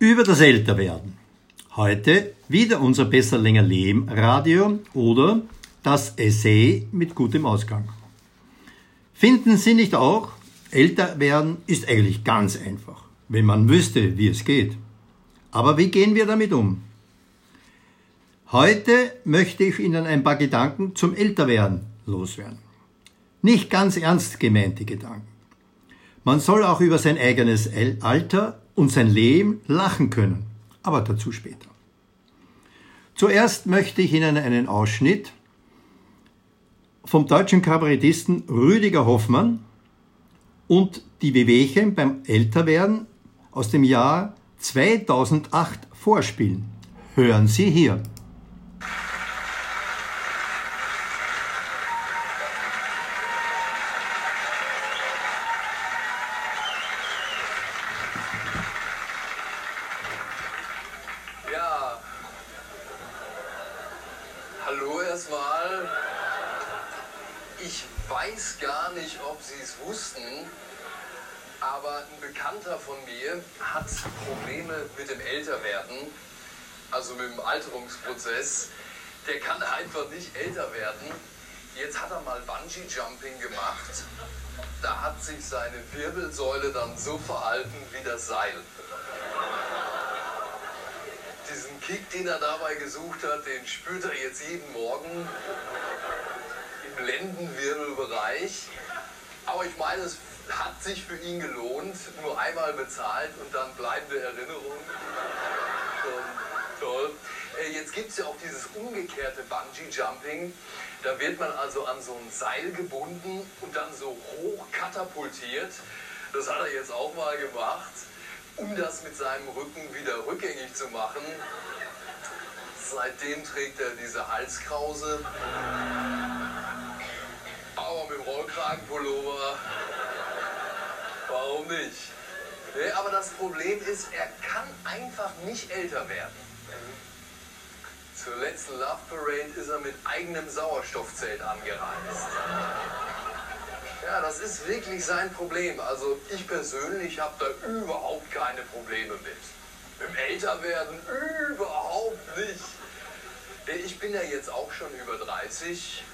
Über das Älterwerden. Heute wieder unser Besser länger Leben Radio oder das Essay mit gutem Ausgang. Finden Sie nicht auch, älter werden ist eigentlich ganz einfach, wenn man wüsste, wie es geht. Aber wie gehen wir damit um? Heute möchte ich Ihnen ein paar Gedanken zum Älterwerden loswerden. Nicht ganz ernst gemeinte Gedanken. Man soll auch über sein eigenes Alter und sein Leben lachen können, aber dazu später. Zuerst möchte ich Ihnen einen Ausschnitt vom deutschen Kabarettisten Rüdiger Hoffmann und die Wehwehchen beim Älterwerden aus dem Jahr 2008 vorspielen. Hören Sie hier. Weiß gar nicht, ob Sie es wussten, aber ein Bekannter von mir hat Probleme mit dem Älterwerden, also mit dem Alterungsprozess. Der kann einfach nicht älter werden. Jetzt hat er mal Bungee-Jumping gemacht. Da hat sich seine Wirbelsäule dann so verhalten wie das Seil. Kick, den er dabei gesucht hat, den spürt er jetzt jeden Morgen. Lendenwirbelbereich. Aber ich meine, es hat sich für ihn gelohnt, nur einmal bezahlt und dann bleibende Erinnerung. toll. Äh, jetzt gibt es ja auch dieses umgekehrte Bungee-Jumping. Da wird man also an so ein Seil gebunden und dann so hoch katapultiert. Das hat er jetzt auch mal gemacht, um das mit seinem Rücken wieder rückgängig zu machen. Seitdem trägt er diese Halskrause. Rollkragenpullover. Warum nicht? Nee, aber das Problem ist, er kann einfach nicht älter werden. Zur letzten Love Parade ist er mit eigenem Sauerstoffzelt angereist. Ja, das ist wirklich sein Problem. Also ich persönlich habe da überhaupt keine Probleme mit. Im Älterwerden überhaupt nicht. Ich bin ja jetzt auch schon über 30.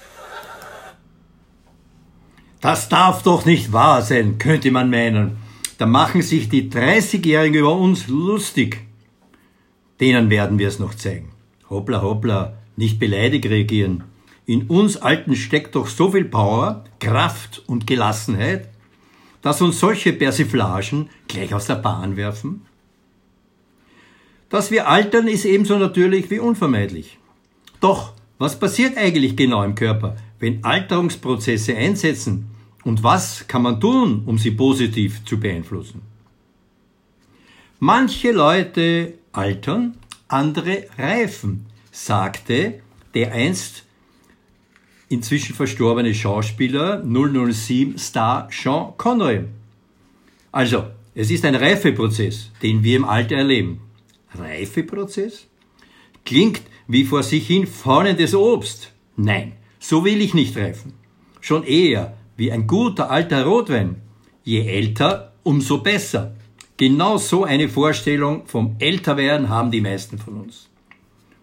Das darf doch nicht wahr sein, könnte man meinen. Da machen sich die 30-Jährigen über uns lustig. Denen werden wir es noch zeigen. Hoppla, hoppla, nicht beleidigt reagieren. In uns Alten steckt doch so viel Power, Kraft und Gelassenheit, dass uns solche Persiflagen gleich aus der Bahn werfen. Dass wir altern, ist ebenso natürlich wie unvermeidlich. Doch, was passiert eigentlich genau im Körper, wenn Alterungsprozesse einsetzen und was kann man tun, um sie positiv zu beeinflussen? Manche Leute altern, andere reifen, sagte der einst inzwischen verstorbene Schauspieler 007-Star Sean Connery. Also, es ist ein Reifeprozess, den wir im Alter erleben. Reifeprozess? Klingt wie vor sich hin faunendes Obst. Nein, so will ich nicht reifen. Schon eher wie ein guter alter Rotwein. Je älter, umso besser. Genau so eine Vorstellung vom Älterwerden haben die meisten von uns.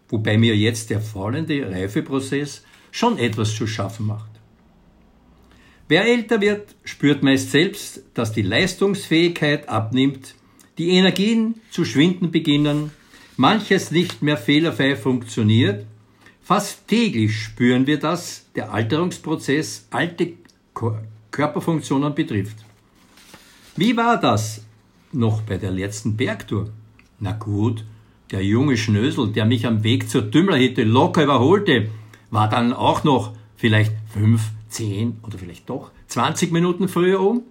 Wobei mir jetzt der fallende Reifeprozess schon etwas zu schaffen macht. Wer älter wird, spürt meist selbst, dass die Leistungsfähigkeit abnimmt, die Energien zu schwinden beginnen, manches nicht mehr fehlerfrei funktioniert. Fast täglich spüren wir das, der Alterungsprozess alte Körperfunktionen betrifft. Wie war das noch bei der letzten Bergtour? Na gut, der junge Schnösel, der mich am Weg zur Tümmlerhütte locker überholte, war dann auch noch vielleicht fünf, zehn oder vielleicht doch 20 Minuten früher um?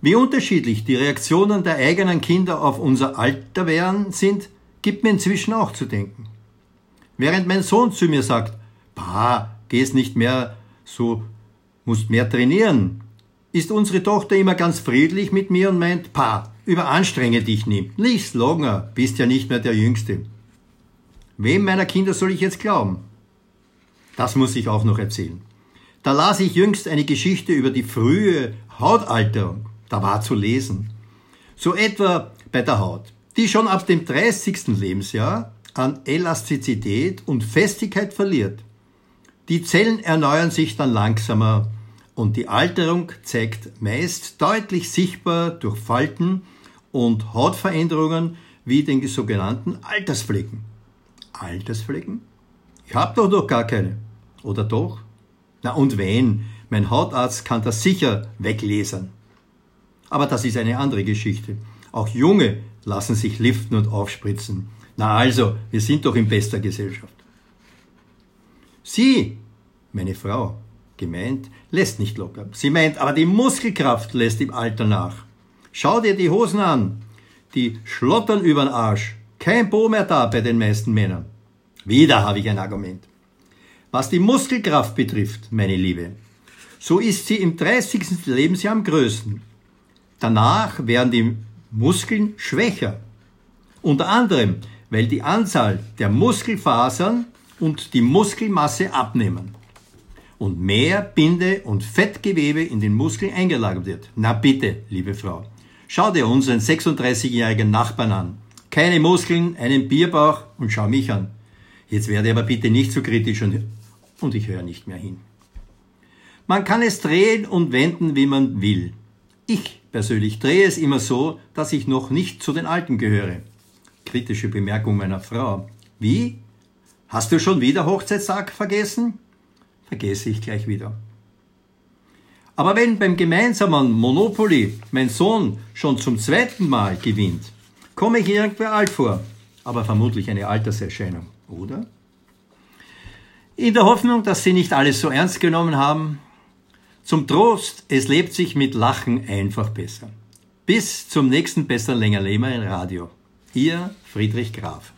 Wie unterschiedlich die Reaktionen der eigenen Kinder auf unser Alter wären, sind, gibt mir inzwischen auch zu denken. Während mein Sohn zu mir sagt, Pa, gehst nicht mehr so musst mehr trainieren. Ist unsere Tochter immer ganz friedlich mit mir und meint, Pa, überanstrenge dich nicht. Lies Logner, bist ja nicht mehr der Jüngste. Wem meiner Kinder soll ich jetzt glauben? Das muss ich auch noch erzählen. Da las ich jüngst eine Geschichte über die frühe Hautalterung. Da war zu lesen. So etwa bei der Haut, die schon ab dem 30. Lebensjahr an Elastizität und Festigkeit verliert. Die Zellen erneuern sich dann langsamer und die Alterung zeigt meist deutlich sichtbar durch Falten und Hautveränderungen wie den sogenannten Altersflecken. Altersflecken? Ich habe doch noch gar keine. Oder doch? Na und wen? Mein Hautarzt kann das sicher weglesen. Aber das ist eine andere Geschichte. Auch Junge lassen sich liften und aufspritzen. Na also, wir sind doch in bester Gesellschaft. Sie, meine Frau, gemeint, lässt nicht locker. Sie meint, aber die Muskelkraft lässt im Alter nach. Schau dir die Hosen an. Die schlottern übern Arsch. Kein Po mehr da bei den meisten Männern. Wieder habe ich ein Argument. Was die Muskelkraft betrifft, meine Liebe, so ist sie im 30. Lebensjahr am größten. Danach werden die Muskeln schwächer. Unter anderem, weil die Anzahl der Muskelfasern und die Muskelmasse abnehmen und mehr Binde- und Fettgewebe in den Muskeln eingelagert wird. Na bitte, liebe Frau, schau dir unseren 36-jährigen Nachbarn an. Keine Muskeln, einen Bierbauch und schau mich an. Jetzt werde aber bitte nicht so kritisch und, und ich höre nicht mehr hin. Man kann es drehen und wenden, wie man will. Ich persönlich drehe es immer so, dass ich noch nicht zu den Alten gehöre. Kritische Bemerkung meiner Frau. Wie? Hast du schon wieder Hochzeitstag vergessen? Vergesse ich gleich wieder. Aber wenn beim gemeinsamen Monopoly mein Sohn schon zum zweiten Mal gewinnt, komme ich irgendwie alt vor, aber vermutlich eine Alterserscheinung, oder? In der Hoffnung, dass Sie nicht alles so ernst genommen haben, zum Trost, es lebt sich mit Lachen einfach besser. Bis zum nächsten Besser länger Lehmer im Radio. Ihr Friedrich Graf.